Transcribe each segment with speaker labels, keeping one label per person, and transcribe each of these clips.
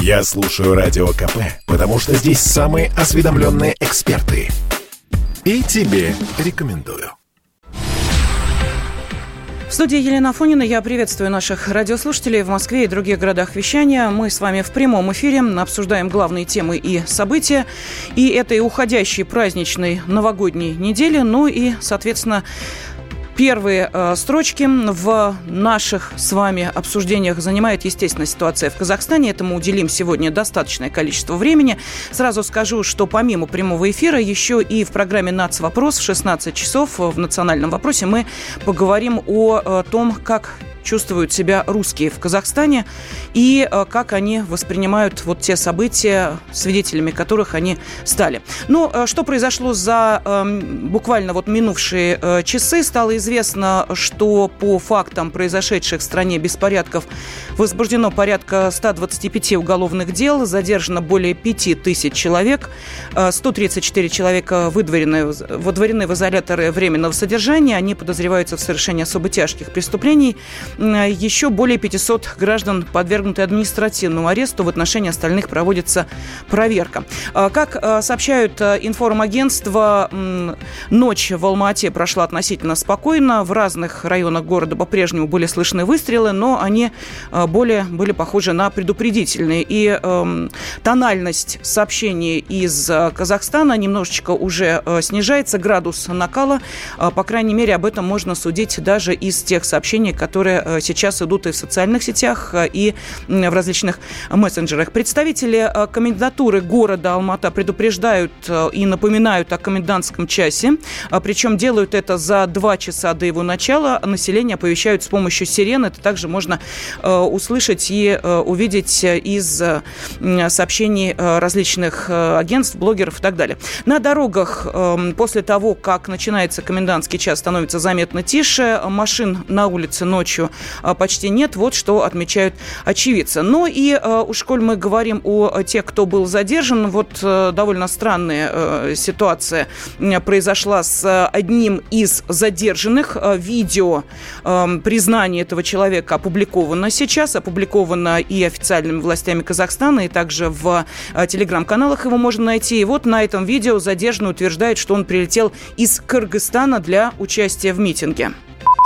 Speaker 1: Я слушаю Радио КП, потому что здесь самые осведомленные эксперты. И тебе рекомендую.
Speaker 2: В студии Елена Фонина я приветствую наших радиослушателей в Москве и других городах вещания. Мы с вами в прямом эфире обсуждаем главные темы и события и этой уходящей праздничной новогодней недели, ну и, соответственно, Первые э, строчки в наших с вами обсуждениях занимает, естественно, ситуация в Казахстане. Этому уделим сегодня достаточное количество времени. Сразу скажу, что помимо прямого эфира, еще и в программе «Нацвопрос» в 16 часов в «Национальном вопросе» мы поговорим о, э, том, как чувствуют себя русские в Казахстане и э, как они воспринимают вот те события, свидетелями которых они стали. Ну, э, что произошло за эм, буквально вот минувшие э, часы? Стало известно, что по фактам произошедших в стране беспорядков возбуждено порядка 125 уголовных дел, задержано более 5 тысяч человек, 134 человека выдворены, выдворены в изоляторы временного содержания, они подозреваются в совершении особо тяжких преступлений. Еще более 500 граждан подвергнуты административному аресту. В отношении остальных проводится проверка. А, как сообщают информагентства, ночь в Алма-Ате прошла относительно спокойно. В разных районах города по-прежнему были слышны выстрелы, но они более были похожи на предупредительные. И э, тональность сообщений из Казахстана немножечко уже снижается, градус накала. По крайней мере, об этом можно судить даже из тех сообщений, которые Э, сейчас идут и в социальных сетях, э, и в различных мессенджерах. Представители э, комендатуры города Алмата предупреждают и напоминают о комендантском часе, причем делают это за два часа до его начала. Население оповещают с помощью сирен. Это также можно услышать и увидеть из сообщений различных агентств, блогеров и так далее. На дорогах после того, как начинается комендантский час, становится заметно тише. Машин на улице ночью почти нет. Вот что отмечают очевидцы. Ну и уж коль мы говорим о тех, кто был задержан, вот э, довольно странная э, ситуация произошла с одним из задержанных. Э, видео признания этого человека опубликовано сейчас, опубликовано и официальными властями Казахстана, и также в телеграм-каналах его можно найти. И вот на этом видео задержанный утверждает, что он прилетел из Кыргызстана для участия в митинге.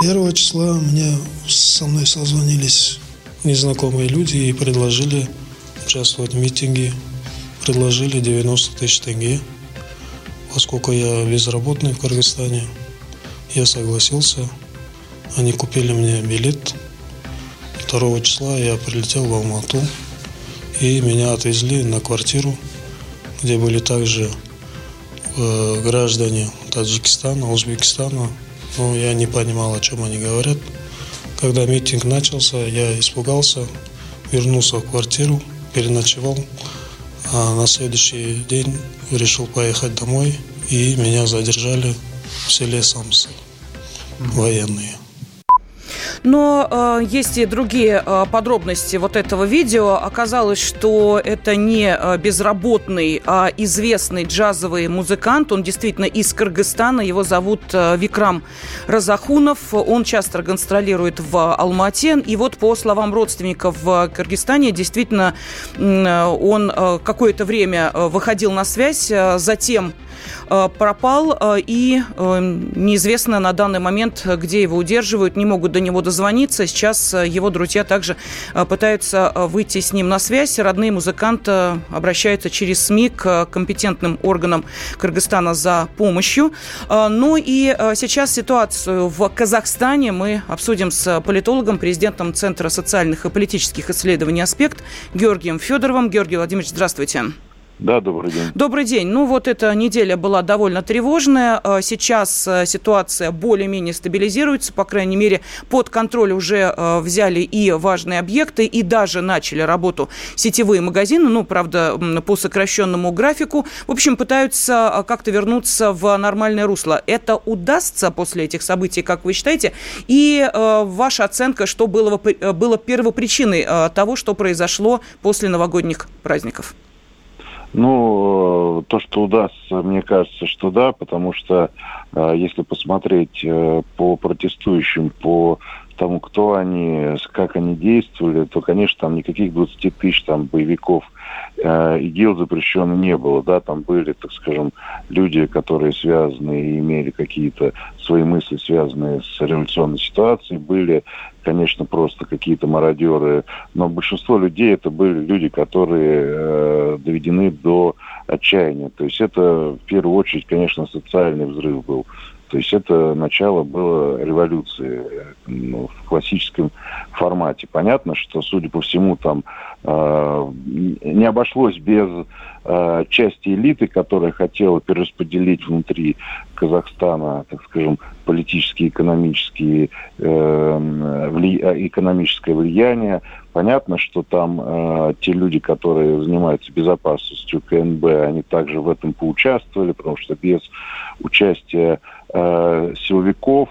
Speaker 3: Первого числа мне со мной созвонились незнакомые люди и предложили участвовать в митинге. Предложили 90 тысяч тенге. Поскольку я безработный в Кыргызстане, я согласился. Они купили мне билет. 2 числа я прилетел в Алмату. И меня отвезли на квартиру, где были также э, граждане Таджикистана, Узбекистана, но я не понимал, о чем они говорят. Когда митинг начался, я испугался, вернулся в квартиру, переночевал, а на следующий день решил поехать домой, и меня задержали в селе Самсы, военные.
Speaker 2: Но э, есть и другие э, подробности вот этого видео. Оказалось, что это не э, безработный, а известный джазовый музыкант. Он действительно из Кыргызстана. Его зовут э, Викрам Разахунов. Он часто гастролирует в Алмате. И вот по словам родственников в Кыргызстане, действительно, э, он э, какое-то время э, выходил на связь, э, затем пропал, э, и э, неизвестно на данный момент, где его удерживают, не могут до него дозвониться. Сейчас его друзья также пытаются выйти с ним на связь. Родные музыканта обращаются через СМИ к компетентным органам Кыргызстана за помощью. Ну и сейчас ситуацию в Казахстане мы обсудим с политологом, президентом Центра социальных и политических исследований «Аспект» Георгием Федоровым. Георгий Владимирович, здравствуйте.
Speaker 4: Да, добрый день.
Speaker 2: Добрый день. Ну вот эта неделя была довольно тревожная. А, сейчас э, ситуация более-менее стабилизируется. По крайней мере, под контроль уже э, взяли и важные объекты, и даже начали работу сетевые магазины. Ну, правда, по сокращенному графику. В общем, пытаются э, как-то вернуться в нормальное русло. Это удастся после этих событий, как вы считаете? И ваша оценка, что было, было первопричиной того, что произошло после новогодних праздников?
Speaker 4: Ну, э, то, что удастся, мне кажется, что да, потому что э, если посмотреть э, по протестующим, по тому, кто они, как они действовали, то, конечно, там никаких 20 тысяч там боевиков ИГИЛ запрещено не было, да, там были, так скажем, люди, которые связаны и имели какие-то свои мысли, связанные с революционной ситуацией, были, конечно, просто какие-то мародеры, но большинство людей это были люди, которые э, доведены до отчаяния. То есть это в первую очередь, конечно, социальный взрыв был. То есть это начало было революции ну, в классическом формате. Понятно, что, судя по всему, там э, не обошлось без э, части элиты, которая хотела перераспределить внутри Казахстана, так скажем, политические, экономические, э, вли... экономическое влияние. Понятно, что там э, те люди, которые занимаются безопасностью КНБ, они также в этом поучаствовали, потому что без участия э, силовиков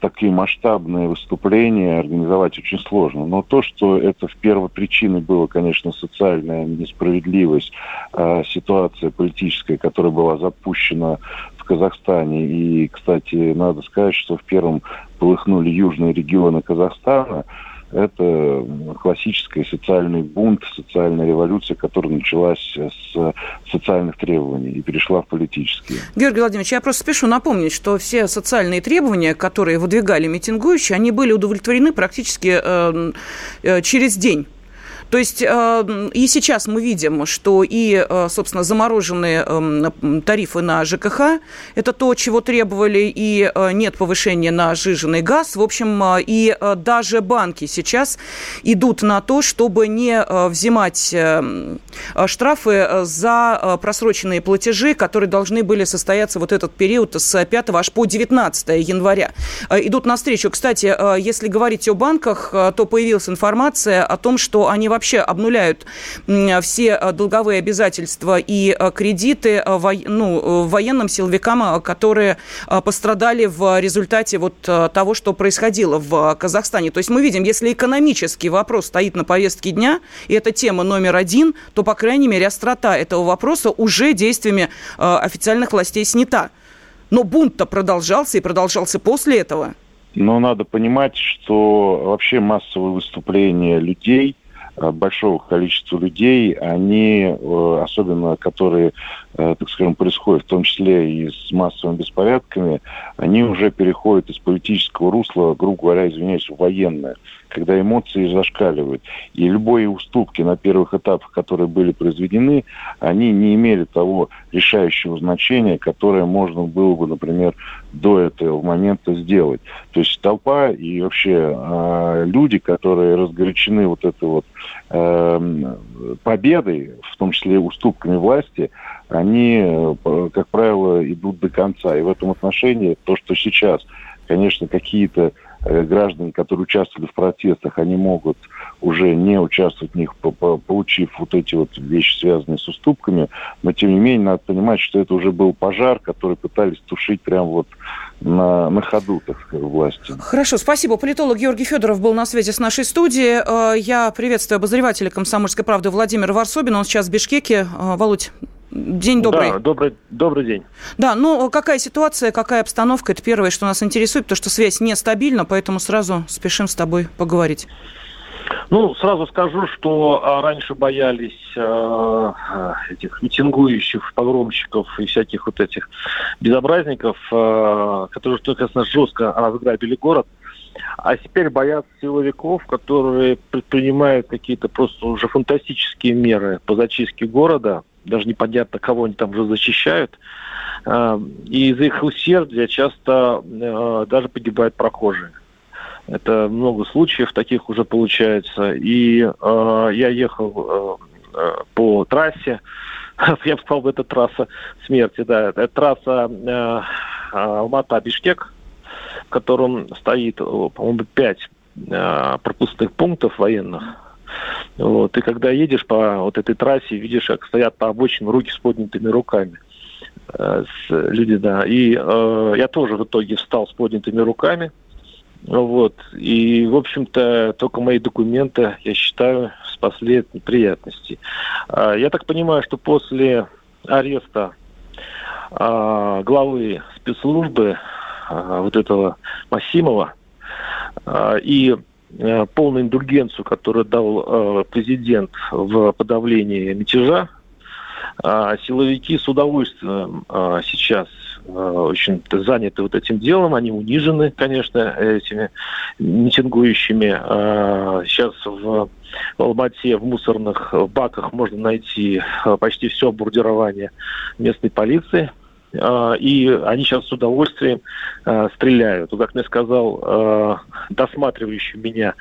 Speaker 4: такие масштабные выступления организовать очень сложно. Но то, что это в первой причиной было, конечно, социальная несправедливость, э, ситуация политическая, которая была запущена в Казахстане. И, кстати, надо сказать, что в первом полыхнули южные регионы Казахстана – это классический социальный бунт, социальная революция, которая началась с социальных требований и перешла в политические.
Speaker 2: Георгий Владимирович, я просто спешу напомнить, что все социальные требования, которые выдвигали митингующие, они были удовлетворены практически э, э, через день то есть э, и сейчас мы видим, что и, э, собственно, замороженные эм, тарифы на ЖКХ – это то, чего требовали, и э, нет повышения на жиженый газ. В общем, и даже банки сейчас идут на то, чтобы не взимать штрафы за просроченные платежи, которые должны были состояться вот этот период с 5 аж по 19 января. Идут навстречу. Кстати, если говорить о банках, то появилась информация о том, что они вообще обнуляют все э, долговые обязательства и э, кредиты э, ну, военным силовикам, которые пострадали в результате вот того, что происходило в Казахстане. То есть мы видим, если экономический вопрос стоит на повестке дня, и это тема номер один, то, по крайней мере, острота этого вопроса уже действиями официальных властей снята. Но бунт-то продолжался и продолжался после этого.
Speaker 4: Но надо понимать, что вообще массовые выступления людей – большого количества людей, они, э, особенно которые, э, так скажем, происходят в том числе и с массовыми беспорядками, они уже переходят из политического русла, грубо говоря, извиняюсь, в военное когда эмоции зашкаливают. И любые уступки на первых этапах, которые были произведены, они не имели того решающего значения, которое можно было бы, например, до этого момента сделать. То есть толпа и вообще э, люди, которые разгорячены вот этой вот э, победой, в том числе уступками власти, они, э, как правило, идут до конца. И в этом отношении то, что сейчас, конечно, какие-то граждане, которые участвовали в протестах, они могут уже не участвовать в них, получив вот эти вот вещи, связанные с уступками. Но, тем не менее, надо понимать, что это уже был пожар, который пытались тушить прямо вот на, на ходу, так сказать, власти.
Speaker 2: Хорошо, спасибо. Политолог Георгий Федоров был на связи с нашей студией. Э, я приветствую обозревателя «Комсомольской правды» Владимира Варсобина. Он сейчас в Бишкеке. Э, Володь, День добрый.
Speaker 5: Да, добрый, добрый день.
Speaker 2: Да, ну какая ситуация, какая обстановка, это первое, что нас интересует, потому что связь нестабильна, поэтому сразу спешим с тобой поговорить.
Speaker 5: Ну, сразу скажу, что а, раньше боялись э, этих митингующих, погромщиков и всяких вот этих безобразников, э, которые, конечно, жестко разграбили город. А теперь боятся силовиков, которые предпринимают какие-то просто уже фантастические меры по зачистке города – даже непонятно, кого они там уже защищают. А, и из их усердия часто а, даже погибают прохожие. Это много случаев таких уже получается. И э, я ехал э, по трассе, я бы сказал, это трасса смерти, да, это трасса э, Алмата-Бишкек, в котором стоит, по-моему, пять э, пропускных пунктов военных вот. И когда едешь по вот этой трассе, видишь, как стоят по обочине руки с поднятыми руками. Э, с, люди, да. И э, я тоже в итоге встал с поднятыми руками. Вот. И, в общем-то, только мои документы, я считаю, спасли от неприятностей. Э, я так понимаю, что после ареста э, главы спецслужбы э, вот этого Масимова, и полную индульгенцию, которую дал президент в подавлении мятежа, силовики с удовольствием сейчас очень заняты вот этим делом, они унижены, конечно, этими митингующими. Сейчас в Алмате в мусорных баках можно найти почти все оборудование местной полиции. И они сейчас с удовольствием стреляют. Как мне сказал досматривающий меня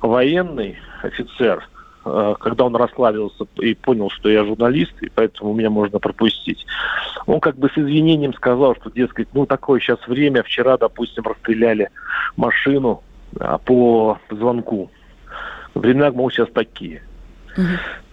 Speaker 5: военный офицер – когда он расслабился и понял, что я журналист, и поэтому меня можно пропустить. Он как бы с извинением сказал, что, дескать, ну такое сейчас время, вчера, допустим, расстреляли машину а, по звонку. Времена, мол, сейчас такие. Угу.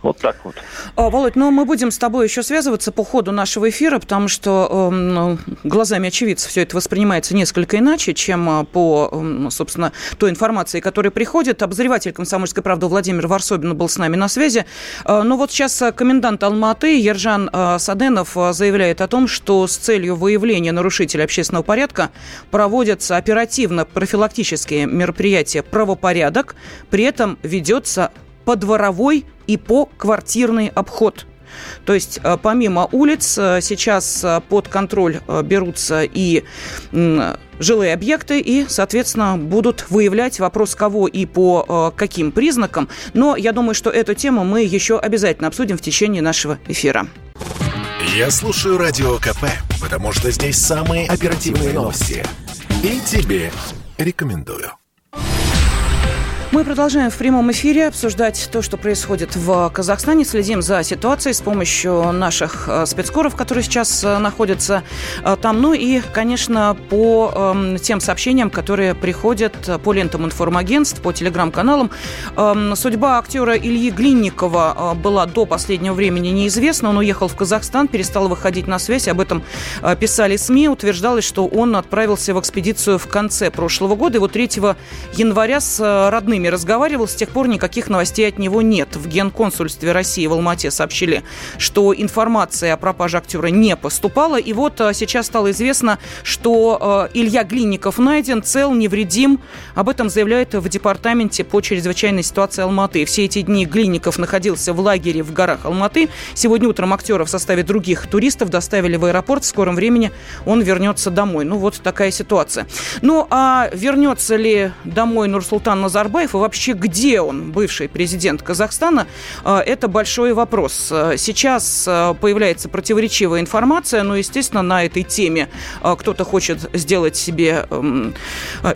Speaker 5: Вот так вот.
Speaker 2: А, Володь, ну мы будем с тобой еще связываться по ходу нашего эфира, потому что э, глазами очевидцев все это воспринимается несколько иначе, чем а, по, э, собственно, той информации, которая приходит. Обозреватель «Комсомольской правды» Владимир Варсобин был с нами на связи. Э, но вот сейчас комендант Алматы Ержан Саденов заявляет о том, что с целью выявления нарушителей общественного порядка проводятся оперативно-профилактические мероприятия «Правопорядок», при этом ведется подворовой и по квартирный обход. То есть э, помимо улиц э, сейчас э, под контроль берутся и жилые объекты и, соответственно, будут выявлять вопрос кого и по каким признакам. Но я думаю, что эту тему мы еще обязательно обсудим в течение нашего эфира.
Speaker 1: Я слушаю Радио КП, потому что здесь самые оперативные новости. И тебе рекомендую.
Speaker 2: Мы продолжаем в прямом эфире обсуждать то, что происходит в Казахстане. Следим за ситуацией с помощью наших э, спецкоров, которые сейчас э, находятся э, там. Ну и, конечно, по эм, тем сообщениям, которые приходят по лентам информагентств, по телеграм-каналам. Эм, судьба актера Ильи Глинникова была до последнего времени неизвестна. Он уехал в Казахстан, перестал выходить на связь. Об этом писали СМИ. Утверждалось, что он отправился в экспедицию в конце прошлого года. И вот 3 января с родными родными разговаривал, с тех пор никаких новостей от него нет. В Генконсульстве России в Алмате сообщили, что информация о пропаже актера не поступала. И вот а, сейчас стало известно, что э, Илья Глинников найден, цел, невредим. Об этом заявляют в департаменте по чрезвычайной ситуации Алматы. Все эти дни Глинников находился в лагере в горах Алматы. Сегодня утром актера в составе других туристов доставили в аэропорт. В скором времени он вернется домой. Ну вот такая ситуация. Ну а вернется ли домой Нурсултан Назарбаев? И вообще где он, бывший президент Казахстана, а, это большой вопрос. Сейчас а, появляется противоречивая информация, но, естественно, на этой теме кто-то хочет сделать себе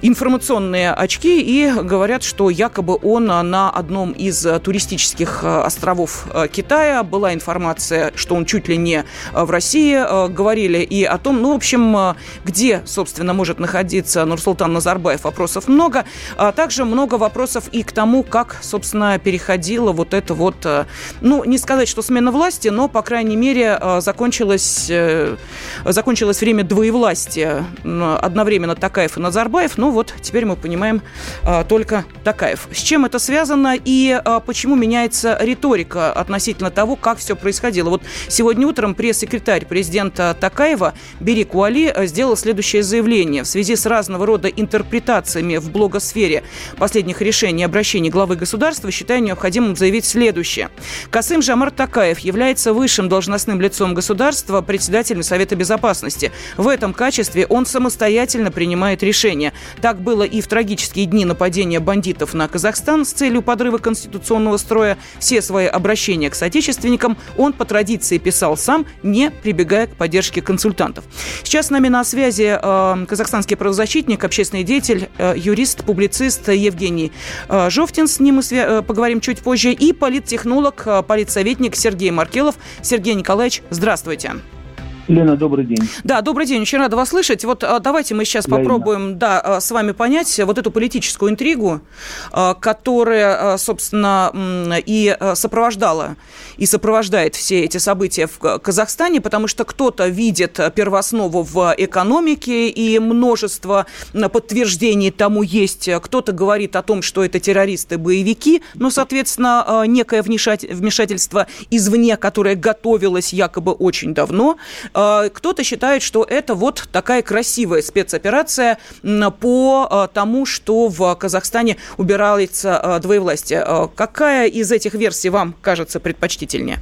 Speaker 2: информационные очки и говорят, что якобы он на одном из туристических островов Китая. Была информация, что он чуть ли не в России. Говорили и о том, ну, в общем, где, собственно, может находиться Нурсултан Назарбаев. Вопросов много. А также много вопросов вопросов и к тому, как, собственно, переходила вот это вот, э, ну, не сказать, что смена власти, но, по крайней мере, э, закончилось, э, закончилось время двоевластия. Одновременно Такаев и Назарбаев. Ну вот, теперь мы понимаем только Такаев. С чем это связано и почему меняется риторика относительно того, как все происходило? Вот сегодня утром пресс-секретарь президента Такаева Берик Уали сделал следующее заявление. В связи с разного рода интерпретациями в блогосфере последних решений решения обращений главы государства, считаю необходимым заявить следующее. Касым Жамар Такаев является высшим должностным лицом государства, председателем Совета Безопасности. В этом качестве он самостоятельно принимает решения. Так было и в трагические дни нападения бандитов на Казахстан с целью подрыва конституционного строя. Все свои обращения к соотечественникам он по традиции писал сам, не прибегая к поддержке консультантов. Сейчас с нами на связи э, казахстанский правозащитник, общественный деятель, э, юрист, публицист Евгений Жовтин, с ним мы э, поговорим чуть позже, и политтехнолог, э, политсоветник Сергей Маркелов. Сергей Николаевич, здравствуйте.
Speaker 6: Лена, добрый день.
Speaker 2: Да, добрый день. Очень рада вас слышать. Вот а, давайте мы сейчас попробуем да, а, с вами понять вот эту политическую интригу, а, которая, собственно, и сопровождала, и сопровождает все эти события в Казахстане, потому что кто-то видит первооснову в экономике, и множество подтверждений тому есть. Кто-то говорит о том, что это террористы-боевики, но, соответственно, некое вмешательство извне, которое готовилось якобы очень давно. Кто-то считает, что это вот такая красивая спецоперация по тому, что в Казахстане убирается двоевластие. Какая из этих версий вам кажется предпочтительнее?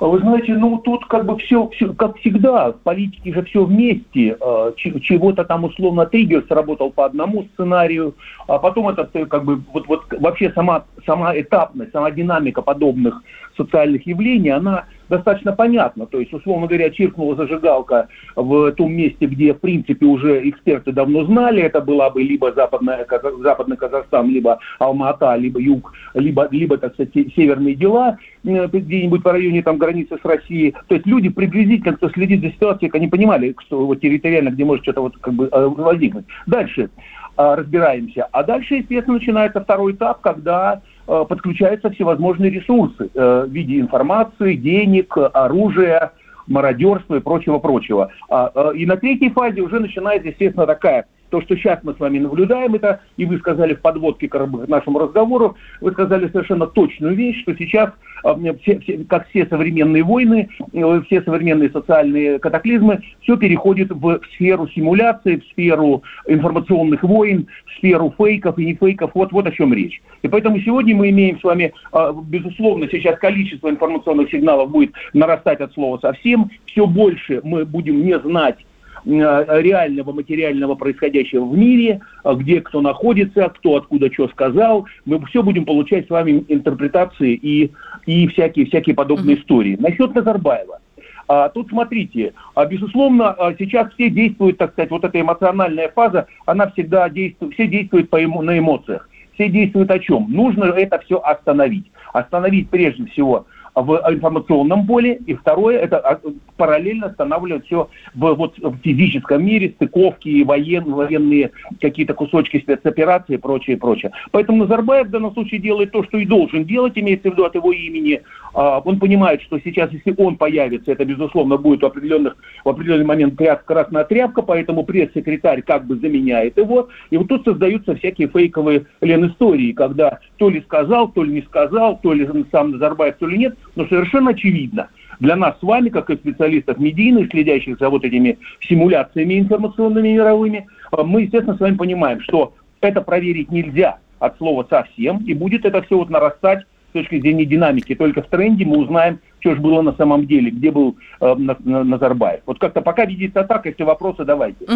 Speaker 6: А вы знаете, ну тут как бы все, все как всегда, в политике же все вместе. А, чего-то там условно триггер сработал по одному сценарию, а потом это как бы вот, вот вообще сама, сама этапность, сама динамика подобных социальных явлений, она достаточно понятна. То есть, условно говоря, чиркнула зажигалка в том месте, где, в принципе, уже эксперты давно знали, это была бы либо западная, западный Казахстан, либо Алма-Ата, либо юг, либо, либо, так сказать, северные дела, где-нибудь в районе там границы с Россией. То есть люди приблизительно, кто следит за ситуацией, они понимали, что вот территориально, где может что-то вот как бы э, возникнуть. Дальше разбираемся. А дальше, естественно, начинается второй этап, когда Э, подключаются всевозможные ресурсы э, в виде информации, денег, оружия, мародерства и прочего-прочего. А, э, и на третьей фазе уже начинается, естественно, такая то, что сейчас мы с вами наблюдаем, это, и вы сказали в подводке к нашему разговору, вы сказали совершенно точную вещь, что сейчас, а, все, все, как все современные войны, э, все современные социальные катаклизмы, все переходит в сферу симуляции, в сферу информационных войн, в сферу фейков и не фейков. Вот, вот о чем речь. И поэтому сегодня мы имеем с вами, а, безусловно, сейчас количество информационных сигналов будет нарастать от слова совсем. Все больше мы будем не знать реального материального происходящего в мире, э, где кто находится, кто откуда что сказал. Мы все будем получать с вами интерпретации и, и всякие, всякие подобные mm-hmm. истории. Насчет Назарбаева. А, тут смотрите, а, безусловно, а, сейчас все действуют, так сказать, вот эта эмоциональная фаза, она всегда действует, все действуют по эмо, на эмоциях. Все действуют о чем? Нужно это все остановить. Остановить прежде всего в информационном поле, и второе, это а, параллельно останавливать все в, вот, в физическом мире, стыковки, воен, военные какие-то кусочки спецоперации и прочее, прочее. Поэтому Назарбаев в данном случае делает то, что и должен делать, имеется в виду от его имени. А, он понимает, что сейчас, если он появится, это, безусловно, будет в, определенных, в определенный момент красная тряпка, поэтому пресс-секретарь как бы заменяет его. И вот тут создаются всякие фейковые лен истории, когда то ли сказал, то ли не сказал, то ли сам Назарбаев, то ли нет. Но совершенно очевидно, для нас с вами, как и специалистов медийных, следящих за вот этими симуляциями информационными мировыми, э, мы, естественно, с вами понимаем, что это проверить нельзя от слова совсем, и будет это все вот нарастать с точки зрения динамики. Только в тренде мы узнаем, что же было на самом деле, где был э, Назарбаев. Вот как-то пока видится так, если вопросы, давайте.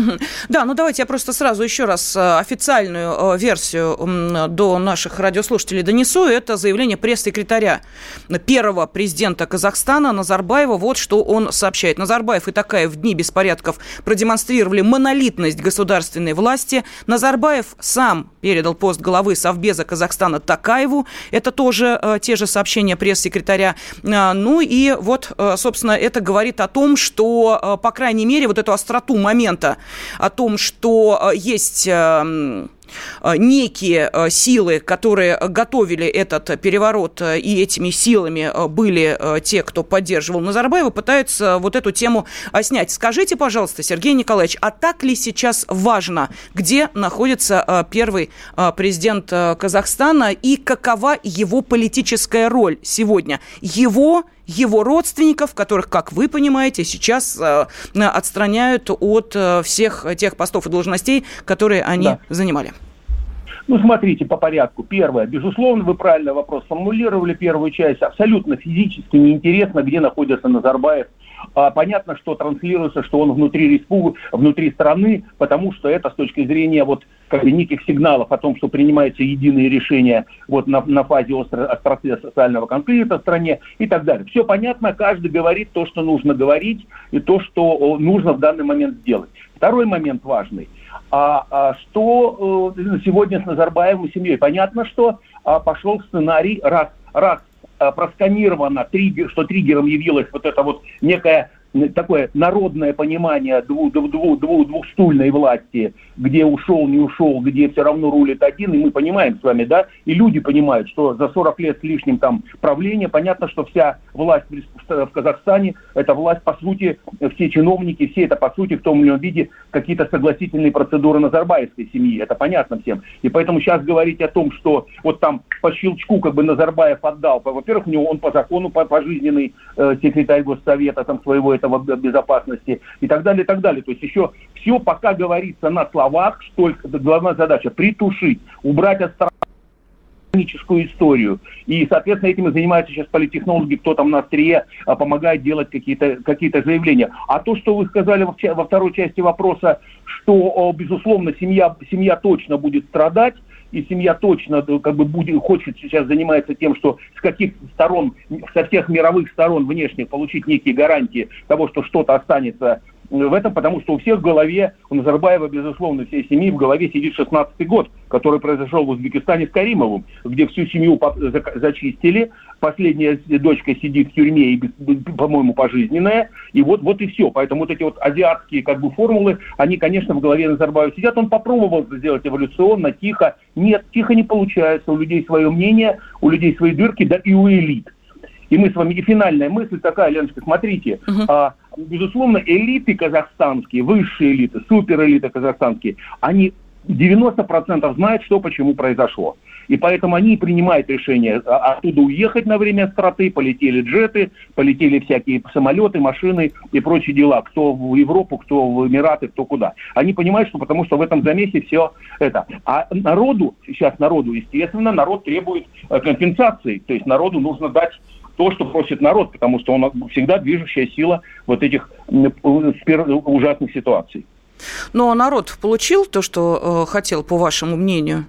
Speaker 2: Да, ну давайте я просто сразу еще раз э, официальную э, версию до наших радиослушателей донесу. Это заявление пресс-секретаря первого президента Казахстана Назарбаева. Вот что он сообщает. Назарбаев и Такаев в дни беспорядков продемонстрировали монолитность государственной власти. Назарбаев сам передал пост главы Совбеза Казахстана Такаеву. Это тоже э, те же сообщения пресс-секретаря. Ну, ну и вот, э, собственно, это говорит о том, что, э, по крайней мере, вот эту остроту момента, о том, что э, есть некие силы, которые готовили этот переворот, и этими силами были те, кто поддерживал Назарбаева, пытаются вот эту тему снять. Скажите, пожалуйста, Сергей Николаевич, а так ли сейчас важно, где находится первый президент Казахстана и какова его политическая роль сегодня? Его его родственников, которых, как вы понимаете, сейчас э, отстраняют от э, всех тех постов и должностей, которые они да. занимали.
Speaker 6: Ну, смотрите, по порядку. Первое. Безусловно, вы правильно вопрос сформулировали, первую часть. Абсолютно физически неинтересно, где находится Назарбаев. А, понятно, что транслируется, что он внутри республики, внутри страны, потому что это с точки зрения вот как бы неких сигналов о том, что принимаются единые решения вот на, на фазе остроты социального конфликта в стране и так далее. Все понятно, каждый говорит то, что нужно говорить и то, что нужно в данный момент сделать. Второй момент важный – а, а что э, сегодня с Назарбаевым и семьей? Понятно, что а, пошел сценарий, раз, раз просканировано, триггер, что триггером явилась вот эта вот некая такое народное понимание дву, дву, дву, дву, двухстульной власти, где ушел, не ушел, где все равно рулит один, и мы понимаем с вами, да, и люди понимают, что за 40 лет с лишним там правления, понятно, что вся власть в Казахстане, это власть, по сути, все чиновники, все это, по сути, в том или ином виде какие-то согласительные процедуры Назарбаевской семьи, это понятно всем. И поэтому сейчас говорить о том, что вот там по щелчку как бы Назарбаев отдал, во-первых, у него он по закону, по пожизненный э, секретарь Госсовета там своего этого безопасности и так далее, и так далее. То есть еще все пока говорится на словах, что главная задача притушить, убрать от техническую историю. И, соответственно, этим и занимаются сейчас политтехнологи, кто там на острие а, помогает делать какие-то какие заявления. А то, что вы сказали во второй части вопроса, что, безусловно, семья, семья точно будет страдать, и семья точно э, как бы будет, хочет сейчас занимается тем, что с каких сторон, со всех мировых сторон внешних получить некие гарантии того, что что-то останется в этом, потому что у всех в голове, у Назарбаева, безусловно, всей семьи в голове сидит 16-й год, который произошел в Узбекистане с Каримовым, где всю семью зачистили, последняя дочка сидит в тюрьме, и, по-моему, пожизненная, и вот, вот и все. Поэтому вот эти вот азиатские как бы формулы, они, конечно, в голове Назарбаева сидят. Он попробовал сделать эволюционно, тихо. Нет, тихо не получается. У людей свое мнение, у людей свои дырки, да и у элит. И мы с вами, и финальная мысль такая, Леночка, смотрите, uh-huh. а, безусловно, элиты казахстанские, высшие элиты, суперэлиты казахстанские, они 90% знают, что почему произошло. И поэтому они принимают решение оттуда уехать на время страты, полетели джеты, полетели всякие самолеты, машины и прочие дела. Кто в Европу, кто в Эмираты, кто куда. Они понимают, что потому что в этом замесе все это. А народу, сейчас народу, естественно, народ требует э, компенсации. То есть народу нужно дать то, что просит народ, потому что он всегда движущая сила вот этих ужасных ситуаций.
Speaker 2: Но народ получил то, что э, хотел, по вашему мнению?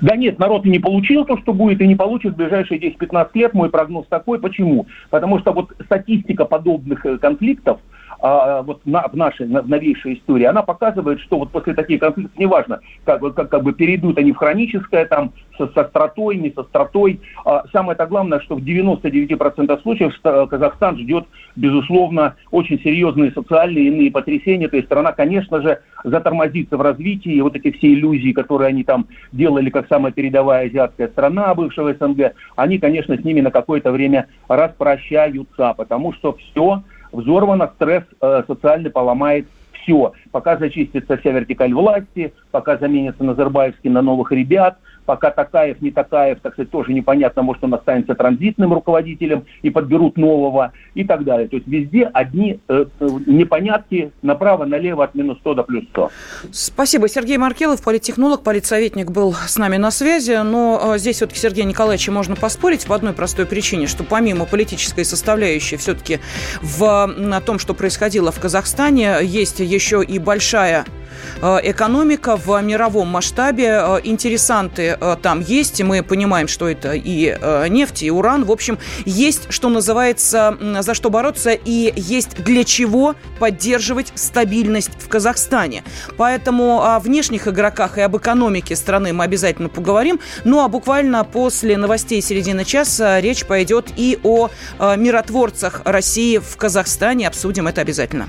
Speaker 6: Да нет, народ не получил то, что будет, и не получит в ближайшие 10-15 лет. Мой прогноз такой. Почему? Потому что вот статистика подобных э, конфликтов – а, вот на, в нашей в новейшей истории, она показывает, что вот после таких конфликтов, неважно, как, как, как бы перейдут они в хроническое, там, со, со стратой, не со стратой, а самое-то главное, что в 99% случаев Казахстан ждет, безусловно, очень серьезные социальные иные потрясения, то есть страна, конечно же, затормозится в развитии, и вот эти все иллюзии, которые они там делали как самая передовая азиатская страна бывшего СНГ, они, конечно, с ними на какое-то время распрощаются, потому что все взорвано, стресс э, социальный поломает все. Пока зачистится вся вертикаль власти, пока заменится Назарбаевский на новых ребят – пока Такаев, не Такаев, так сказать, тоже непонятно, может, он останется транзитным руководителем и подберут нового и так далее. То есть везде одни э, э непонятки направо, налево от минус 100 до плюс 100.
Speaker 2: Спасибо. Сергей Маркелов, политтехнолог, политсоветник был с нами на связи. Но э, здесь все-таки Сергея Николаевича можно поспорить по одной простой причине, что помимо политической составляющей все-таки в на том, что происходило в Казахстане, есть еще и большая экономика в мировом масштабе. Э, интересанты э, там есть, мы понимаем, что это и нефть, и уран. В общем, есть, что называется, за что бороться, и есть для чего поддерживать стабильность в Казахстане. Поэтому о внешних игроках и об экономике страны мы обязательно поговорим. Ну а буквально после новостей середины часа речь пойдет и о миротворцах России в Казахстане. Обсудим это обязательно.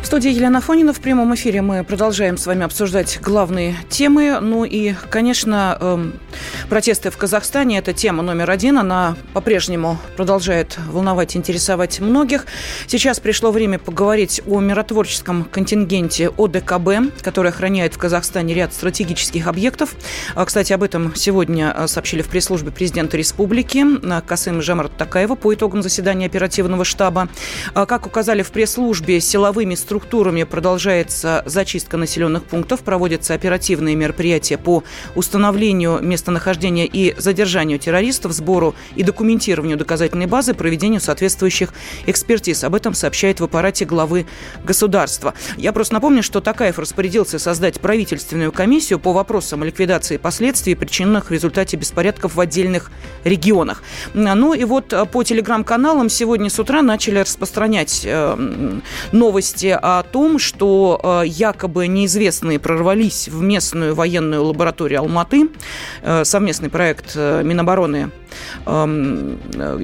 Speaker 2: В студии Елена Фонина в прямом эфире мы продолжаем с вами обсуждать главные темы. Ну и, конечно, эм, протесты в Казахстане – это тема номер один. Она по-прежнему продолжает волновать интересовать многих. Сейчас пришло время поговорить о миротворческом контингенте ОДКБ, который охраняет в Казахстане ряд стратегических объектов. А, кстати, об этом сегодня э, сообщили в пресс-службе президента республики Касым Жамарат Такаева по итогам заседания оперативного штаба. А, как указали в пресс-службе, силовыми структурами продолжается зачистка населенных пунктов, проводятся оперативные мероприятия по установлению местонахождения и задержанию террористов, сбору и документированию доказательной базы, проведению соответствующих экспертиз. Об этом сообщает в аппарате главы государства. Я просто напомню, что Такаев распорядился создать правительственную комиссию по вопросам ликвидации последствий, причиненных в результате беспорядков в отдельных регионах. Ну и вот по телеграм-каналам сегодня с утра начали распространять э, новости о том, что э, якобы неизвестные прорвались в местную военную лабораторию Алматы. Э, совместный проект э, Минобороны эм,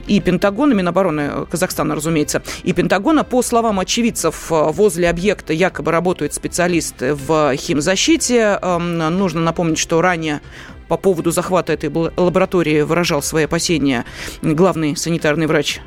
Speaker 2: и Пентагона, Минобороны Казахстана, разумеется, и Пентагона. По словам очевидцев, возле объекта якобы работают специалисты в химзащите. Эм, нужно напомнить, что ранее по поводу захвата этой лаборатории выражал свои опасения главный санитарный врач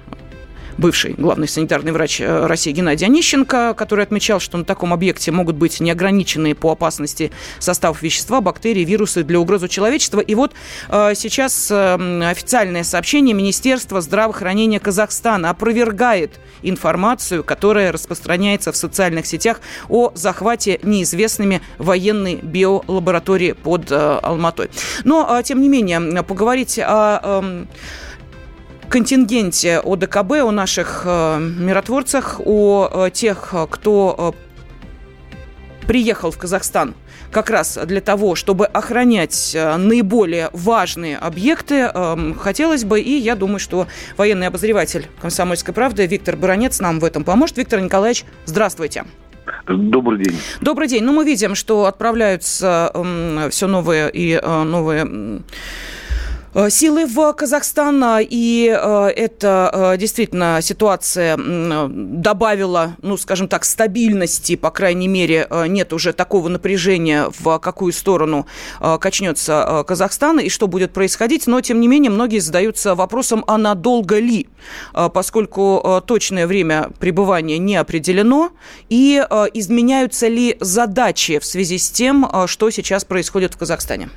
Speaker 2: бывший главный санитарный врач э, России Геннадий Онищенко, который отмечал, что на таком объекте могут быть неограниченные по опасности состав вещества, бактерии, вирусы для угрозы человечества. И вот э, сейчас э, официальное сообщение Министерства здравоохранения Казахстана опровергает информацию, которая распространяется в социальных сетях о захвате неизвестными военной биолаборатории под Алматой. Но, тем не менее, поговорить о... Контингенте ОДКБ, о наших э, миротворцах, о э, тех, кто э, приехал в Казахстан как раз для того, чтобы охранять наиболее важные объекты, хотелось бы, и я думаю, что военный обозреватель «Комсомольской правды» Виктор Баранец нам в этом поможет. Виктор Николаевич, здравствуйте.
Speaker 7: Добрый день.
Speaker 2: Добрый день. Ну, мы видим, что отправляются э, все новые и новые силы в Казахстан, и э, это э, действительно ситуация добавила, ну, скажем так, стабильности, по крайней мере, нет уже такого напряжения, в какую сторону качнется Казахстан и что будет происходить, но, тем не менее, многие задаются вопросом, а надолго ли, поскольку точное время пребывания не определено, и изменяются ли задачи в связи с тем, что сейчас происходит в Казахстане?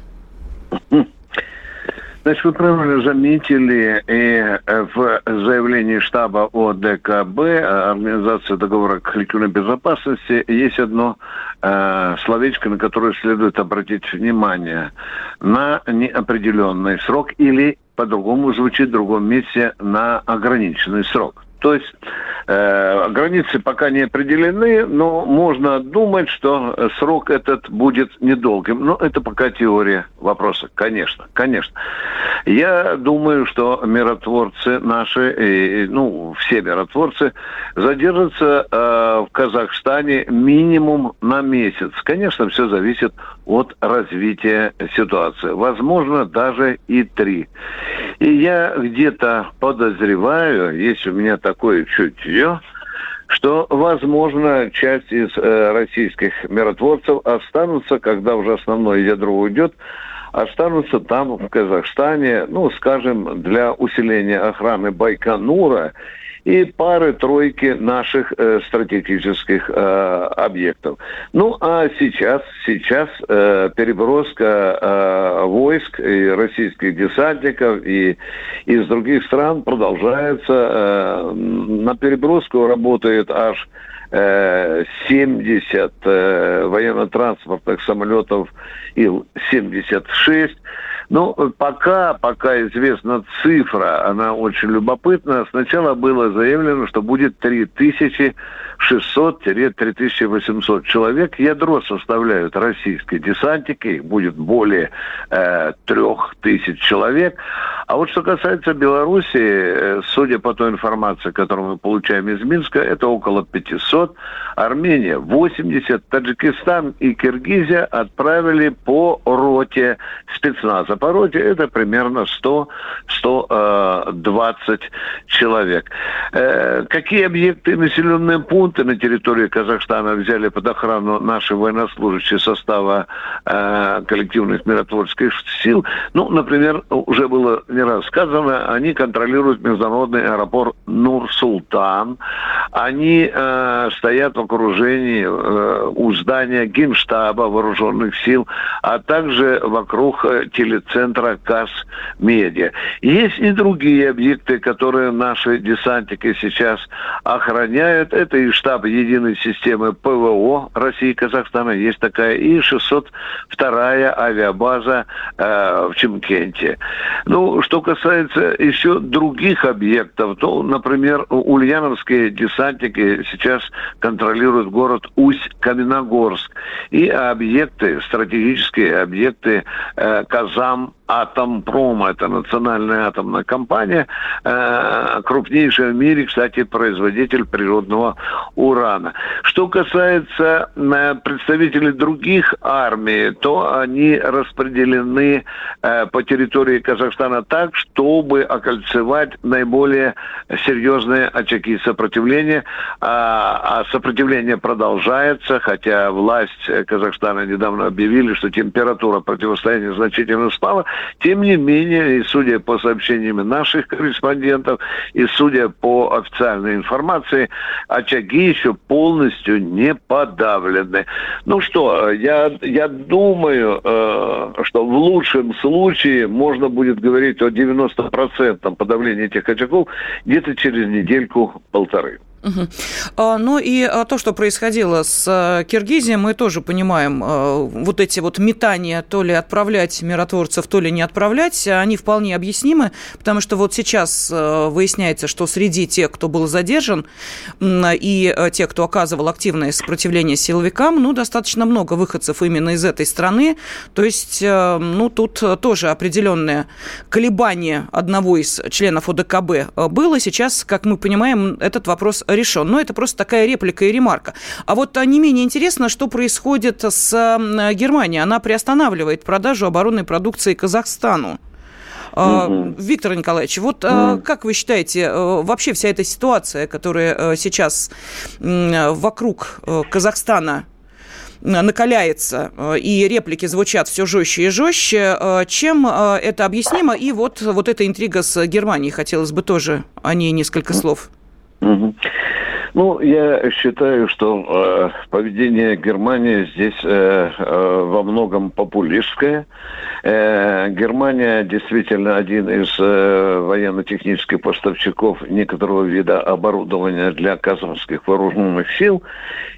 Speaker 7: Значит, вы правильно заметили, и э, в заявлении штаба ОДКБ, э, Организации договора коллективной безопасности, есть одно э, словечко, на которое следует обратить внимание. На неопределенный срок или по-другому звучит в другом месте на ограниченный срок. То есть э, границы пока не определены, но можно думать, что срок этот будет недолгим. Но это пока теория вопроса, конечно, конечно. Я думаю, что миротворцы наши, и, ну, все миротворцы, задержатся э, в Казахстане минимум на месяц. Конечно, все зависит от развития ситуации. Возможно, даже и три. И я где-то подозреваю, есть у меня такое чутье, что, возможно, часть из э, российских миротворцев останутся, когда уже основное ядро уйдет, останутся там, в Казахстане, ну, скажем, для усиления охраны Байконура и пары-тройки наших э, стратегических э, объектов. Ну, а сейчас, сейчас э, переброска э, войск и российских десантников и из других стран продолжается. Э, на переброску работает аж 70 э, военно-транспортных самолетов Ил-76. Ну, пока, пока известна цифра, она очень любопытная. Сначала было заявлено, что будет 3000 600-3800 человек. Ядро составляют российские десантники, их будет более э, 3000 человек. А вот что касается Беларуси, э, судя по той информации, которую мы получаем из Минска, это около 500. Армения 80, Таджикистан и Киргизия отправили по роте спецназа. По роте это примерно 100-120 э, человек. Э, какие объекты населенные пункты на территории Казахстана взяли под охрану наши военнослужащие состава э, коллективных миротворческих сил. Ну, например, уже было не раз сказано, они контролируют международный аэропорт Нур-Султан. Они стоят в окружении у здания Генштаба вооруженных сил, а также вокруг э, телецентра КАС Медиа. Есть и другие объекты, которые наши десантники сейчас охраняют. Это и штаб единой системы ПВО России и Казахстана, есть такая, и 602-я авиабаза э, в Чемкенте. Ну, что касается еще других объектов, то, например, ульяновские десантники сейчас контролируют город Усть-Каменогорск. И объекты, стратегические объекты э, um, Атомпром, это национальная атомная компания, э, крупнейшая в мире, кстати, производитель природного урана. Что касается э, представителей других армий, то они распределены э, по территории Казахстана так, чтобы окольцевать наиболее серьезные очаги сопротивления. А, а сопротивление продолжается, хотя власть Казахстана недавно объявили, что температура противостояния значительно спала. Тем не менее, и судя по сообщениям наших корреспондентов, и судя по официальной информации, очаги еще полностью не подавлены. Ну что, я, я думаю, э, что в лучшем случае можно будет говорить о 90% подавлении этих очагов где-то через недельку-полторы.
Speaker 2: А, ну и а, то, что происходило с а, Киргизией, мы тоже понимаем, вот эти вот метания, то ли отправлять миротворцев, то ли не отправлять, они вполне объяснимы, потому что вот сейчас выясняется, что среди тех, кто был задержан, и тех, кто оказывал активное сопротивление силовикам, ну, достаточно много выходцев именно из этой страны, то есть, ну, тут тоже определенное колебание одного из членов ОДКБ было. Сейчас, как мы понимаем, этот вопрос решен. Но это просто такая реплика и ремарка. А вот а, не менее интересно, что происходит с Германией. Она приостанавливает продажу оборонной продукции Казахстану. Угу. Виктор Николаевич, вот угу. как вы считаете, э, вообще вся эта ситуация, которая э, сейчас вокруг э, Казахстана накаляется, и реплики звучат все жестче и жестче. Чем это объяснимо? И вот, вот эта интрига с Германией, хотелось бы тоже о ней несколько слов.
Speaker 7: Угу. Ну, я считаю, что э, поведение Германии здесь э, э, во многом популистское. Э, Германия действительно один из э, военно-технических поставщиков некоторого вида оборудования для казахских вооруженных сил.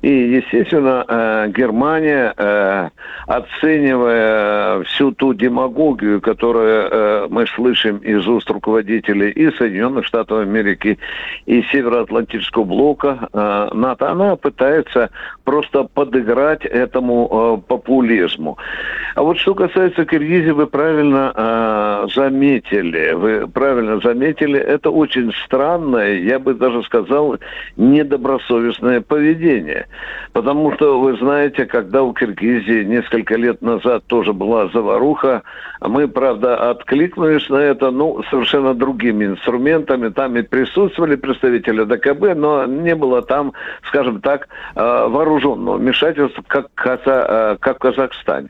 Speaker 7: И, естественно, э, Германия, э, оценивая всю ту демагогию, которую э, мы слышим из уст руководителей и Соединенных Штатов Америки, и Североатлантического блока э, НАТО, она пытается просто подыграть этому э, популизму. А вот что касается Киргизии, вы правильно э, заметили, вы правильно заметили, это очень странное, я бы даже сказал, недобросовестное поведение. Потому что, вы знаете, когда у Киргизии несколько лет назад тоже была заваруха, мы, правда, откликнулись на это, ну, совершенно другими инструментами. Там и присутствовали представители ДКБ, но не было там, скажем так, э, вооруженного вмешательства, как, э, как в Казахстане.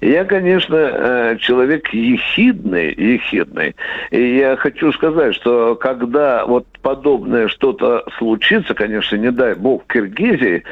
Speaker 7: Я, конечно, э, человек ехидный, ехидный. И я хочу сказать, что когда вот подобное что-то случится, конечно, не дай бог, в Киргизии,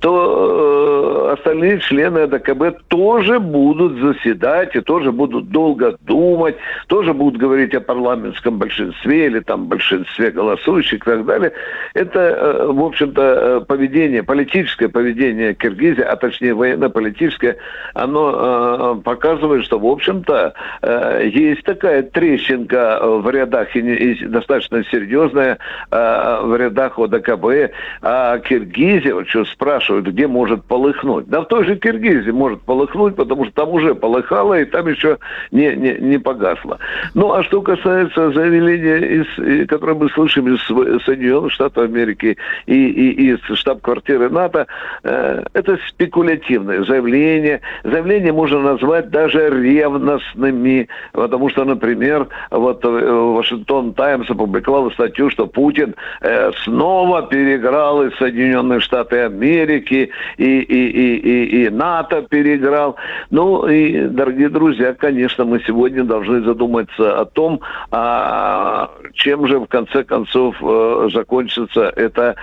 Speaker 7: то остальные члены АДКБ тоже будут заседать и тоже будут долго думать, тоже будут говорить о парламентском большинстве или там большинстве голосующих и так далее. Это, в общем-то, э, поведение, политическое поведение Киргизии, а точнее военно-политическое, оно э, показывает, что, в общем-то, э, есть такая трещинка в рядах и, достаточно серьезная в рядах ОДКБ. А Киргизия, вот что спрашивают, где может полыхнуть? Да в той же Киргизии может полыхнуть, потому что там уже полыхало, и там еще не, не, не погасло. Ну, а что касается заявления, из, которое мы слышим из Соединенных Штатов Америки и, и, из штаб-квартиры НАТО, э, это спекулятивное заявление. Заявление можно назвать даже ревностными, потому что, например, вот э, Вашингтон Таймс опубликовал статью, что Путин э, снова переиграл и Соединенные Штаты Америки, и, и, и, и, и НАТО переиграл. Ну и, дорогие друзья, конечно, мы сегодня должны задуматься о том, а, чем же в конце концов э, закончится эта э, э,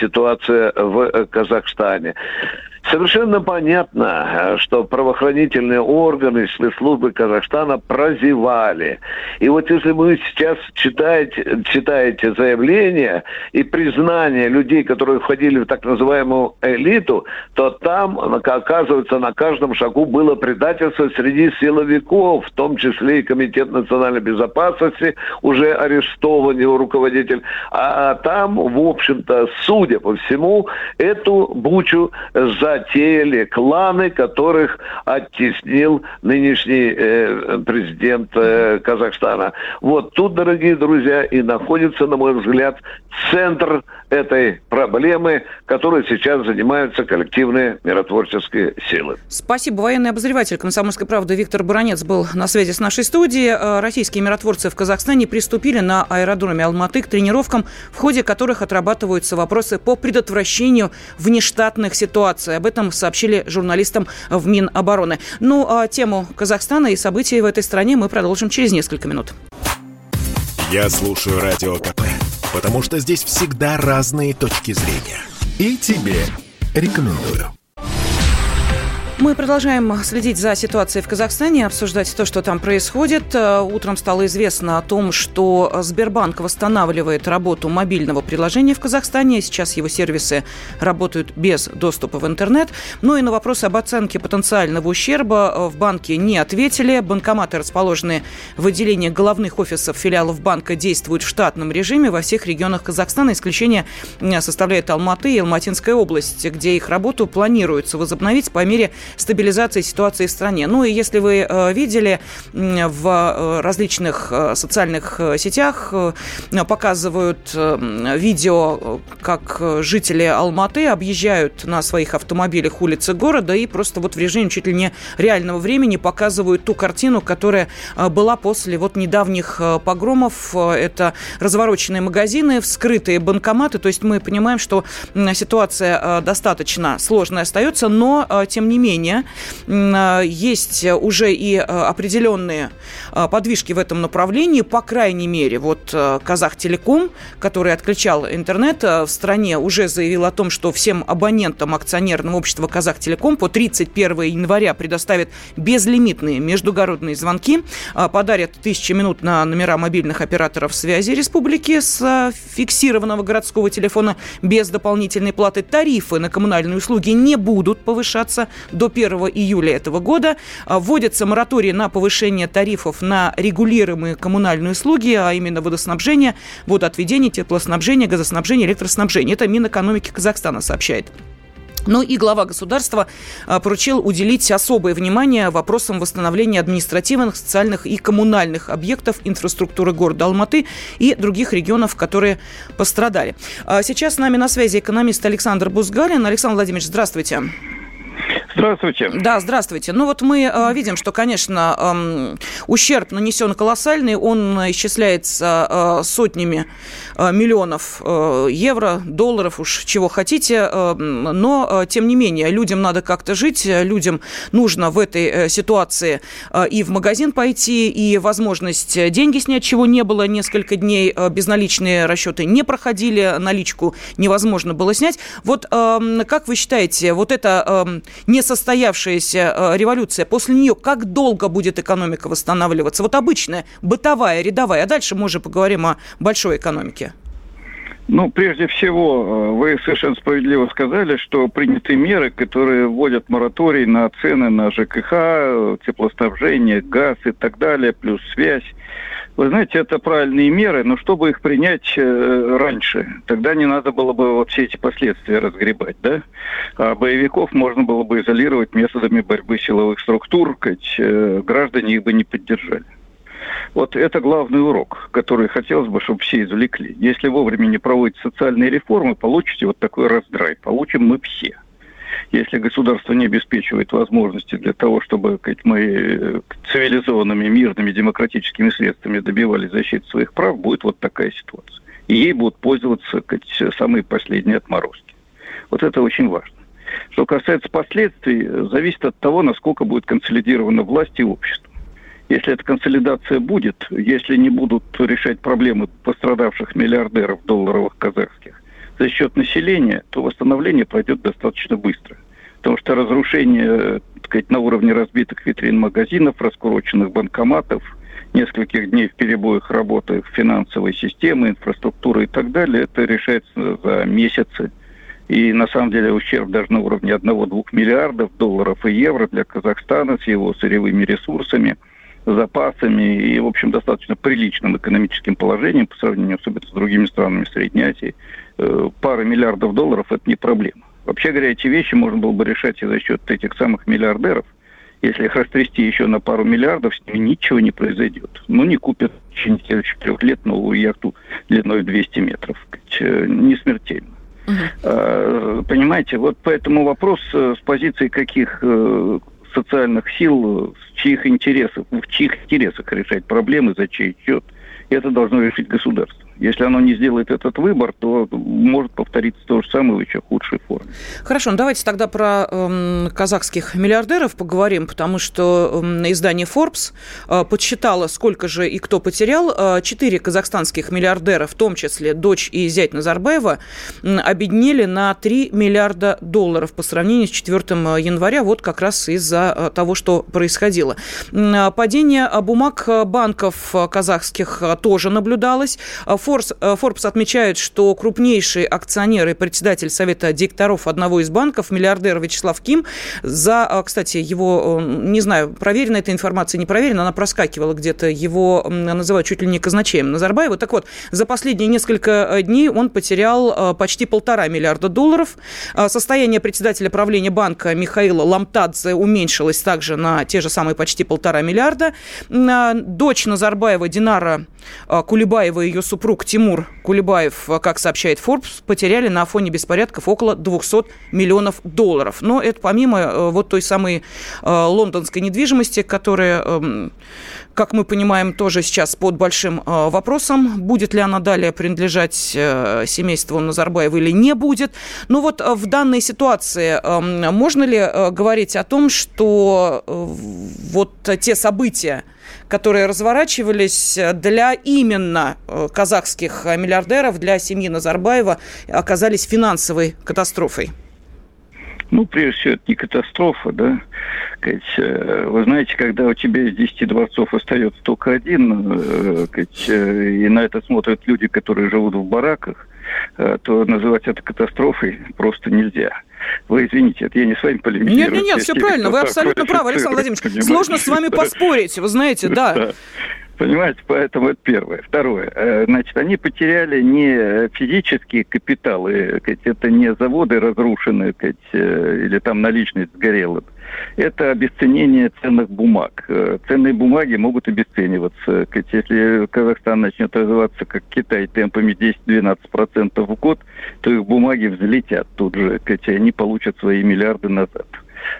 Speaker 7: ситуация в Казахстане. Совершенно понятно, что правоохранительные органы, спецслужбы Казахстана прозевали. И вот если вы сейчас читаете, читаете заявления и признания людей, которые входили в так называемую элиту, то там, оказывается, на каждом шагу было предательство среди силовиков, в том числе и Комитет национальной безопасности, уже арестованный его руководитель. А там, в общем-то, судя по всему, эту бучу за затеяли кланы, которых оттеснил нынешний э, президент э, Казахстана. Вот тут, дорогие друзья, и находится, на мой взгляд, центр этой проблемы, которой сейчас занимаются коллективные миротворческие силы.
Speaker 2: Спасибо. Военный обозреватель «Комсомольской правды» Виктор Буранец был на связи с нашей студией. Э, российские миротворцы в Казахстане приступили на аэродроме Алматы к тренировкам, в ходе которых отрабатываются вопросы по предотвращению внештатных ситуаций. об этом сообщили журналистам в Минобороны. Ну, а тему Казахстана и событий в этой стране мы продолжим через несколько минут.
Speaker 1: Я слушаю Радио КП, потому что здесь всегда разные точки зрения. И тебе рекомендую.
Speaker 2: Мы продолжаем следить за ситуацией в Казахстане, обсуждать то, что там происходит. Э, утром стало известно о том, что Сбербанк восстанавливает работу мобильного приложения в Казахстане. Сейчас его сервисы работают без доступа в интернет. Ну и на вопрос об оценке потенциального ущерба э, в банке не ответили. Банкоматы, расположенные в отделении головных офисов филиалов банка, действуют в штатном режиме во всех регионах Казахстана. Исключение э, составляет Алматы и Алматинская область, где их работу планируется возобновить по мере стабилизации ситуации в стране. Ну и если вы э, видели в э, различных э, социальных сетях, показывают видео, как жители Алматы объезжают на своих автомобилях улицы города и просто вот в режиме чуть ли не реального времени показывают ту картину, которая была после вот недавних погромов. Это развороченные магазины, вскрытые банкоматы. То есть мы понимаем, что ситуация достаточно сложная остается, но тем не менее менее, а, есть уже и а, определенные а, подвижки в этом направлении. По крайней мере, вот Казахтелеком, который отключал интернет в стране, уже заявил о том, что всем абонентам акционерного общества Казахтелеком по 31 января предоставит безлимитные междугородные звонки, подарят тысячи минут на номера мобильных операторов связи республики с фиксированного городского телефона без дополнительной платы. Тарифы на коммунальные услуги не будут повышаться до 1 июля этого года. А, вводится мораторий на повышение тарифов на регулируемые коммунальные услуги, а именно водоснабжение, водоотведение, теплоснабжение, газоснабжение, электроснабжение. Это Минэкономики Казахстана сообщает. Ну и глава государства а, поручил уделить особое внимание вопросам восстановления административных, социальных и коммунальных объектов инфраструктуры города Алматы и других регионов, которые пострадали. А, сейчас с нами на связи экономист Александр Бузгалин. Александр Владимирович, здравствуйте.
Speaker 8: Здравствуйте.
Speaker 2: Да, здравствуйте. Ну вот мы э, видим, что, конечно, э, ущерб нанесен колоссальный, он исчисляется э, сотнями э, миллионов э, евро, долларов, уж чего хотите, э, но, э, тем не менее, людям надо как-то жить, людям нужно в этой э, ситуации э, и в магазин пойти, и возможность деньги снять, чего не было несколько дней, э, безналичные расчеты не проходили, наличку невозможно было снять. Вот э, как вы считаете, вот это э, не несостоявшаяся э, революция, после нее как долго будет экономика восстанавливаться? Вот обычная, бытовая, рядовая. А дальше мы уже поговорим о большой экономике.
Speaker 8: Ну, прежде всего, э, вы совершенно справедливо сказали, что приняты меры, которые вводят мораторий на цены на ЖКХ, теплоснабжение, газ и так далее, плюс связь. Вы знаете, это правильные меры, но чтобы их принять э, раньше, тогда не надо было бы вот все эти последствия разгребать, да? А боевиков можно было бы изолировать методами борьбы силовых структур, хоть э, граждане их бы не поддержали. Вот это главный урок, который хотелось бы, чтобы все извлекли. Если вовремя не проводить социальные реформы, получите вот такой раздрай. Получим мы все если государство не обеспечивает возможности для того, чтобы сказать, мы э, цивилизованными, мирными, демократическими средствами добивались защиты своих прав, будет вот такая ситуация. И ей будут пользоваться сказать, самые последние отморозки. Вот это очень важно. Что касается последствий, зависит от того, насколько будет консолидирована власть и общество. Если эта консолидация будет, если не будут решать проблемы пострадавших миллиардеров долларовых казахских, за счет населения, то восстановление пройдет достаточно быстро. Потому что разрушение так сказать, на уровне разбитых витрин магазинов, раскуроченных банкоматов, нескольких дней в перебоях работы финансовой системы, инфраструктуры и так далее, это решается за месяцы. И на самом деле ущерб даже на уровне 1-2 миллиардов долларов и евро для Казахстана с его сырьевыми ресурсами, запасами и, в общем, достаточно приличным экономическим положением по сравнению особенно с другими странами Средней Азии – Э, пары миллиардов долларов – это не проблема. Вообще говоря, эти вещи можно было бы решать и за счет этих самых миллиардеров. Если их растрясти еще на пару миллиардов, с ними ничего не произойдет. Ну, не купят в течение следующих трех лет новую яхту длиной в 200 метров. Э, не смертельно. Uh-huh. Понимаете, вот поэтому вопрос э, с позиции каких социальных сил, с чьих интересов, в чьих интересах решать проблемы, за чей счет, это должно решить государство. Если оно не сделает этот выбор, то может повториться то же самое в еще худшей форме.
Speaker 2: Хорошо, ну давайте тогда про э, казахских миллиардеров поговорим, потому что э, издание Forbes э, подсчитало, сколько же и кто потерял. Э, четыре казахстанских миллиардера, в том числе дочь и зять Назарбаева, э, обеднели на 3 миллиарда долларов по сравнению с 4 января, вот как раз из-за э, того, что происходило. Э, падение бумаг банков казахских тоже наблюдалось. Forbes, Forbes отмечает, что крупнейшие акционеры и председатель Совета директоров одного из банков, миллиардер Вячеслав Ким, за, а, кстати, его, не знаю, проверена эта информация, не проверена, она проскакивала где-то, его называют чуть ли не казначеем Назарбаева. Так вот, за последние несколько э, дней он потерял э, почти полтора миллиарда долларов. Состояние председателя правления банка Михаила Ламтадзе уменьшилось также на те же самые почти полтора миллиарда. Дочь Назарбаева Динара Кулебаева ее супруг Тимур Кулебаев, как сообщает Forbes, потеряли на фоне беспорядков около 200 миллионов долларов. Но это помимо э, вот той самой э, лондонской недвижимости, которая, эм, как мы понимаем, тоже сейчас под большим э, вопросом, будет ли она далее принадлежать семейству Назарбаева или не будет. Но вот в данной ситуации эм, можно ли говорить о том, что вот те события, которые разворачивались для именно э, казахских миллиардеров, для семьи Назарбаева, оказались финансовой катастрофой?
Speaker 8: Ну, прежде всего, это не катастрофа, да. Э, вы знаете, когда у тебя из 10 дворцов остается только один, э, и на это смотрят люди, которые живут в бараках, то называть это катастрофой просто нельзя. Вы извините, это я не с вами полемизирую.
Speaker 2: Нет, нет, нет, все правильно, вы абсолютно правы, Александр Владимирович. Сложно с вами поспорить, вы знаете, да.
Speaker 8: Понимаете, поэтому это первое. Второе. Э, значит, они потеряли не физические капиталы, это не заводы разрушены, э, или там наличность сгорела. Это обесценение ценных бумаг. Э, ценные бумаги могут обесцениваться. Если Казахстан начнет развиваться как Китай темпами 10-12% в год, то их бумаги взлетят тут же, и они получат свои миллиарды назад.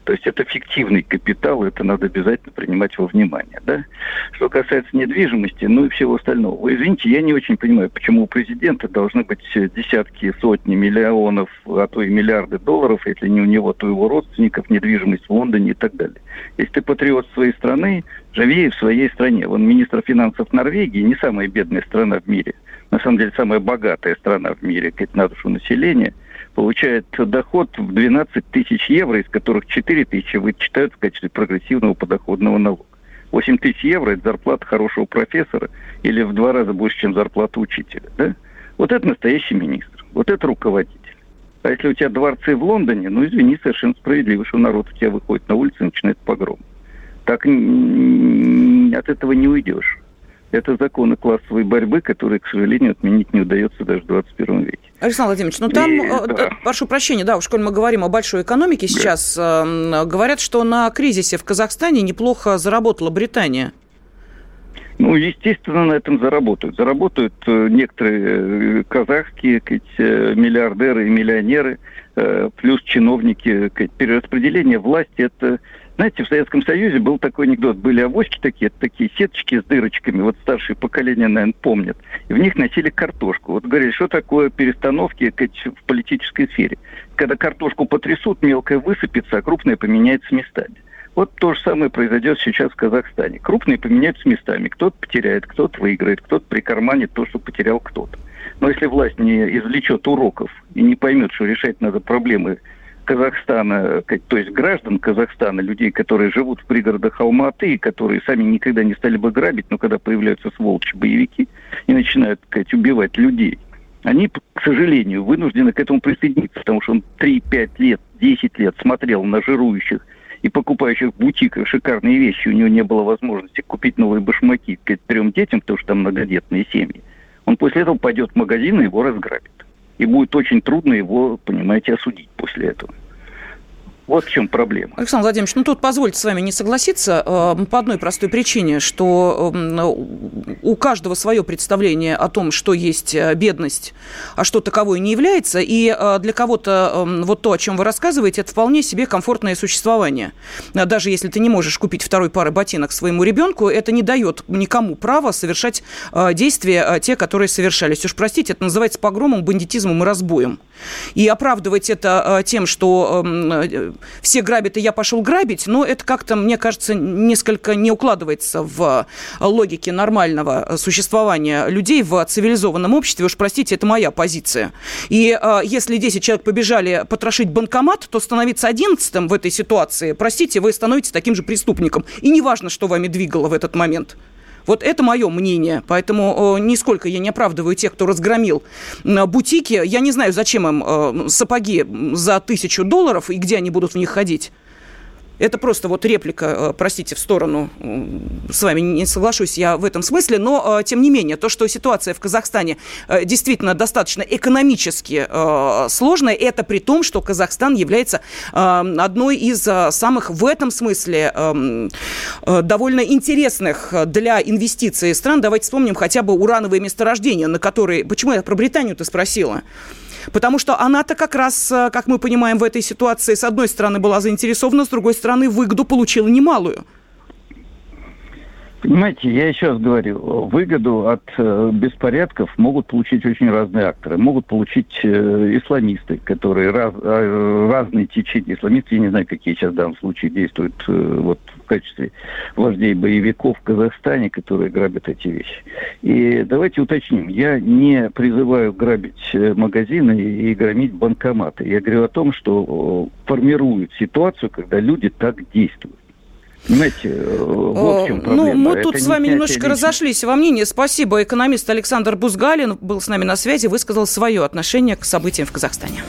Speaker 8: То есть это фиктивный капитал, это надо обязательно принимать во внимание. Да? Что касается недвижимости, ну и всего остального. Вы извините, я не очень понимаю, почему у президента должны быть десятки, сотни миллионов, а то и миллиарды долларов, если не у него, то его родственников, недвижимость в Лондоне и так далее. Если ты патриот своей страны, живи в своей стране. Вон министр финансов Норвегии не самая бедная страна в мире. На самом деле самая богатая страна в мире, как на душу населения – получает доход в 12 тысяч евро, из которых 4 тысячи вычитают в качестве прогрессивного подоходного налога. 8 тысяч евро – это зарплата хорошего профессора или в два раза больше, чем зарплата учителя. Да? Вот это настоящий министр, вот это руководитель. А если у тебя дворцы в Лондоне, ну, извини, совершенно справедливо, что народ у тебя выходит на улицу и начинает погром. Так от этого не уйдешь. Это законы классовой борьбы, которые, к сожалению, отменить не удается даже в 21 веке.
Speaker 2: Александр Владимирович, ну там, и, э, да. прошу прощения, да, уж коль мы говорим о большой экономике сейчас, да. говорят, что на кризисе в Казахстане неплохо заработала Британия.
Speaker 8: Ну, естественно, на этом заработают. Заработают э, некоторые э, казахские миллиардеры и миллионеры, плюс чиновники. Перераспределение власти – это знаете, в Советском Союзе был такой анекдот. Были авоськи такие, такие сеточки с дырочками. Вот старшее поколение, наверное, помнят. И в них носили картошку. Вот говорили, что такое перестановки в политической сфере. Когда картошку потрясут, мелкая высыпется, а крупная поменяется местами. Вот то же самое произойдет сейчас в Казахстане. Крупные поменяются местами. Кто-то потеряет, кто-то выиграет, кто-то прикарманит то, что потерял кто-то. Но если власть не извлечет уроков и не поймет, что решать надо проблемы Казахстана, то есть граждан Казахстана, людей, которые живут в пригородах Алматы, которые сами никогда не стали бы грабить, но когда появляются сволочи боевики и начинают сказать, убивать людей, они, к сожалению, вынуждены к этому присоединиться, потому что он 3-5 лет, 10 лет смотрел на жирующих и покупающих в бутиках шикарные вещи, у него не было возможности купить новые башмаки к трем детям, потому что там многодетные семьи. Он после этого пойдет в магазин и его разграбит. И будет очень трудно его, понимаете, осудить после этого. Вот в чем проблема.
Speaker 2: Александр Владимирович, ну тут позвольте с вами не согласиться э, по одной простой причине, что э, у каждого свое представление о том, что есть э, бедность, а что таковой не является, и для кого-то вот то, о чем вы рассказываете, это вполне себе комфортное существование. Даже если ты не можешь купить второй пары ботинок своему ребенку, это не дает никому права совершать действия те, которые совершались. Уж простите, это называется погромом, бандитизмом и разбоем. И оправдывать это э, тем, что эм, э, все грабят, и я пошел грабить, но это как-то, мне кажется, несколько не укладывается в логике нормального существования людей в цивилизованном обществе. Уж простите, это моя позиция. И э, если 10 человек побежали потрошить банкомат, то становиться 11 в этой ситуации, простите, вы становитесь таким же преступником. И неважно, что вами двигало в этот момент. Вот это мое мнение. Поэтому нисколько я не оправдываю тех, кто разгромил бутики. Я не знаю, зачем им сапоги за тысячу долларов и где они будут в них ходить. Это просто вот реплика, э, простите, в сторону, с вами не соглашусь я в этом смысле, но, э, тем не менее, то, что ситуация в Казахстане э, действительно достаточно экономически сложная, это при том, что Казахстан является одной из самых в этом смысле довольно интересных для инвестиций стран. Давайте вспомним хотя бы урановые месторождения, на которые... Почему я про Британию-то спросила? Потому что она-то как раз, э, как мы понимаем, в этой ситуации, с одной стороны, была заинтересована, с другой стороны, выгоду получила немалую.
Speaker 8: Понимаете, я еще раз говорю, выгоду от э, беспорядков могут получить очень разные акторы. Могут получить э, исламисты, которые раз, э, разные течения. Исламисты, я не знаю, какие сейчас в данном случае действуют э, вот, в качестве вождей боевиков в Казахстане, которые грабят эти вещи. И давайте уточним, я не призываю грабить э, магазины и громить банкоматы. Я говорю о том, что э, формируют ситуацию, когда люди так действуют. Понимаете, э, в общем проблема.
Speaker 2: Ну, мы тут Это с вами немножечко лично. разошлись во мнении. Спасибо. Экономист Александр Бузгалин был с нами на связи, высказал свое отношение к событиям в Казахстане.